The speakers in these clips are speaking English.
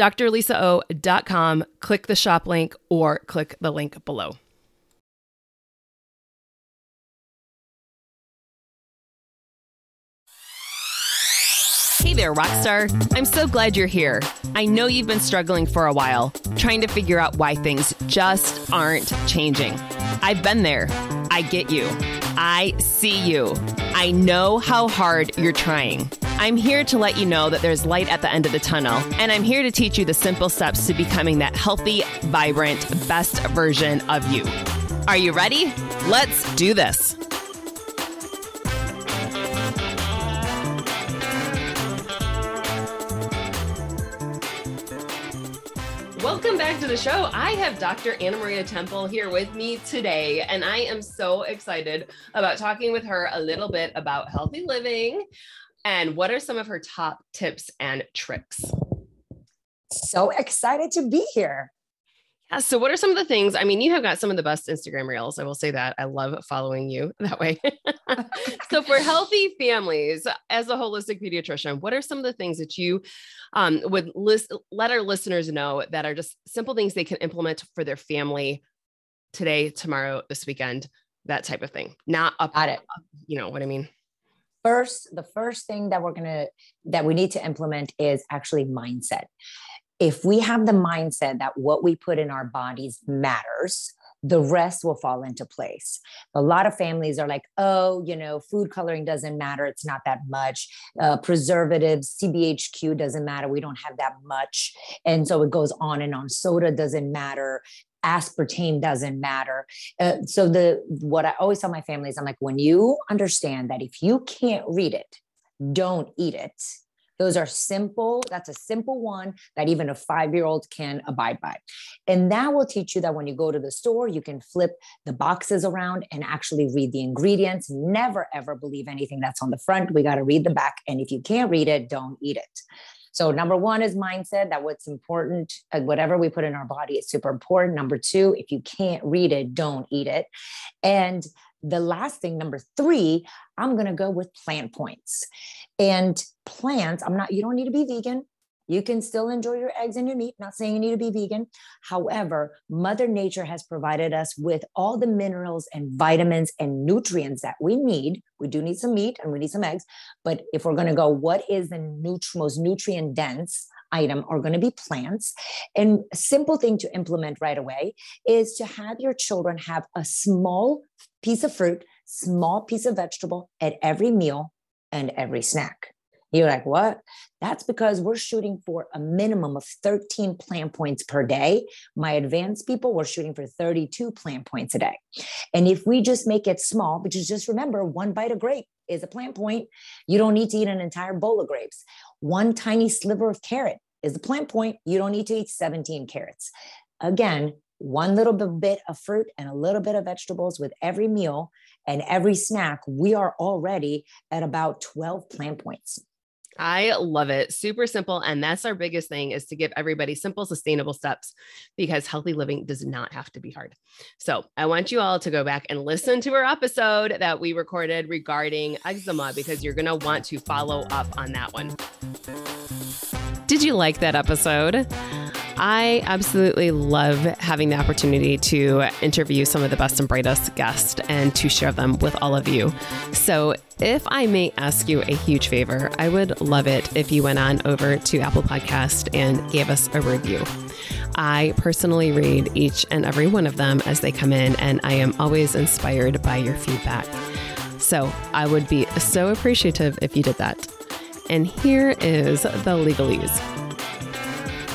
drlisao.com, click the shop link or click the link below. Hey there, Rockstar. I'm so glad you're here. I know you've been struggling for a while, trying to figure out why things just aren't changing. I've been there. I get you. I see you. I know how hard you're trying. I'm here to let you know that there's light at the end of the tunnel, and I'm here to teach you the simple steps to becoming that healthy, vibrant, best version of you. Are you ready? Let's do this. Welcome back to the show. I have Dr. Anna Maria Temple here with me today, and I am so excited about talking with her a little bit about healthy living, and what are some of her top tips and tricks? So excited to be here. Yeah. So, what are some of the things? I mean, you have got some of the best Instagram reels. I will say that. I love following you that way. so, for healthy families, as a holistic pediatrician, what are some of the things that you um, would list, let our listeners know that are just simple things they can implement for their family today, tomorrow, this weekend, that type of thing? Not up, Got it. you know what I mean? First the first thing that we're going to that we need to implement is actually mindset. If we have the mindset that what we put in our bodies matters the rest will fall into place. A lot of families are like, oh, you know, food coloring doesn't matter. It's not that much. Uh, preservatives, TBHQ doesn't matter. We don't have that much. And so it goes on and on. Soda doesn't matter aspartame doesn't matter. Uh, so the what I always tell my families, I'm like, when you understand that if you can't read it, don't eat it. Those are simple. That's a simple one that even a five year old can abide by. And that will teach you that when you go to the store, you can flip the boxes around and actually read the ingredients. Never, ever believe anything that's on the front. We got to read the back. And if you can't read it, don't eat it. So number one is mindset that what's important, uh, whatever we put in our body is super important. Number two, if you can't read it, don't eat it. And the last thing, number three, I'm going to go with plant points. And plants, I'm not, you don't need to be vegan. You can still enjoy your eggs and your meat. Not saying you need to be vegan. However, Mother Nature has provided us with all the minerals and vitamins and nutrients that we need. We do need some meat and we need some eggs. But if we're going to go, what is the nut- most nutrient dense item are going to be plants. And a simple thing to implement right away is to have your children have a small piece of fruit, small piece of vegetable at every meal and every snack You're like, what? That's because we're shooting for a minimum of 13 plant points per day. My advanced people, we're shooting for 32 plant points a day. And if we just make it small, because just remember, one bite of grape is a plant point. You don't need to eat an entire bowl of grapes. One tiny sliver of carrot is a plant point. You don't need to eat 17 carrots. Again, one little bit of fruit and a little bit of vegetables with every meal and every snack, we are already at about 12 plant points. I love it. Super simple. And that's our biggest thing is to give everybody simple, sustainable steps because healthy living does not have to be hard. So I want you all to go back and listen to our episode that we recorded regarding eczema because you're going to want to follow up on that one. Did you like that episode? I absolutely love having the opportunity to interview some of the best and brightest guests and to share them with all of you. So, if I may ask you a huge favor, I would love it if you went on over to Apple Podcast and gave us a review. I personally read each and every one of them as they come in, and I am always inspired by your feedback. So I would be so appreciative if you did that. And here is the legalese.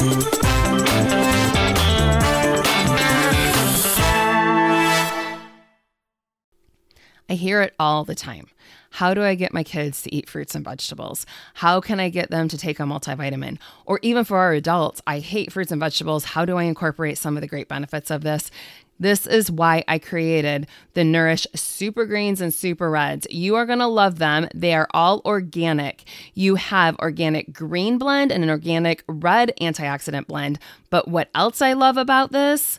I hear it all the time. How do I get my kids to eat fruits and vegetables? How can I get them to take a multivitamin? Or even for our adults, I hate fruits and vegetables. How do I incorporate some of the great benefits of this? This is why I created the Nourish Super Greens and Super Reds. You are going to love them. They are all organic. You have organic green blend and an organic red antioxidant blend. But what else I love about this?